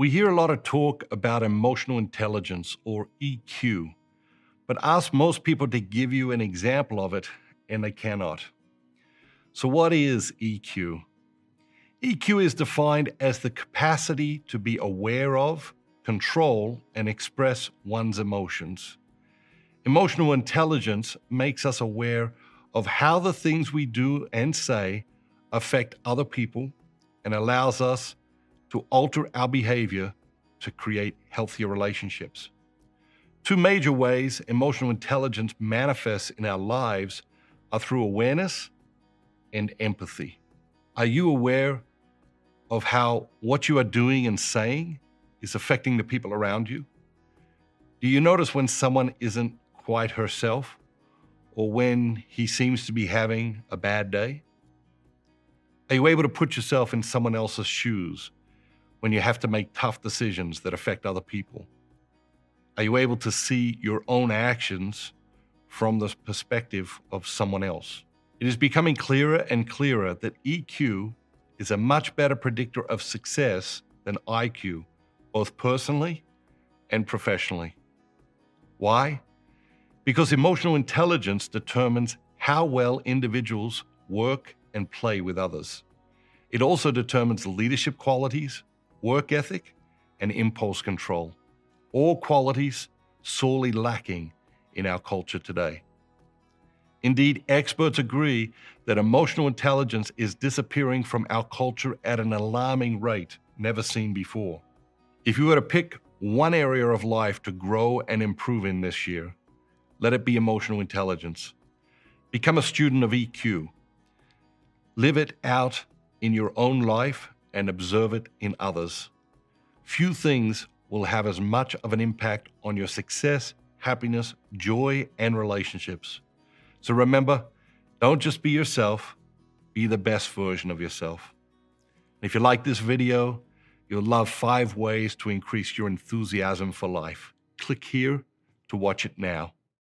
We hear a lot of talk about emotional intelligence or EQ, but ask most people to give you an example of it, and they cannot. So, what is EQ? EQ is defined as the capacity to be aware of, control, and express one's emotions. Emotional intelligence makes us aware of how the things we do and say affect other people and allows us to alter our behavior to create healthier relationships. Two major ways emotional intelligence manifests in our lives are through awareness and empathy. Are you aware of how what you are doing and saying is affecting the people around you? Do you notice when someone isn't quite herself or when he seems to be having a bad day? Are you able to put yourself in someone else's shoes when you have to make tough decisions that affect other people? Are you able to see your own actions from the perspective of someone else? It is becoming clearer and clearer that EQ is a much better predictor of success than IQ, both personally and professionally. Why? Because emotional intelligence determines how well individuals work and play with others. It also determines leadership qualities, work ethic, and impulse control, all qualities sorely lacking in our culture today. Indeed, experts agree that emotional intelligence is disappearing from our culture at an alarming rate never seen before. If you were to pick one area of life to grow and improve in this year, let it be emotional intelligence. Become a student of EQ. Live it out in your own life and observe it in others. Few things will have as much of an impact on your success, happiness, joy, and relationships. So remember, don't just be yourself, be the best version of yourself. if you like this video, you'll love five ways to increase your enthusiasm for life. Click here to watch it now.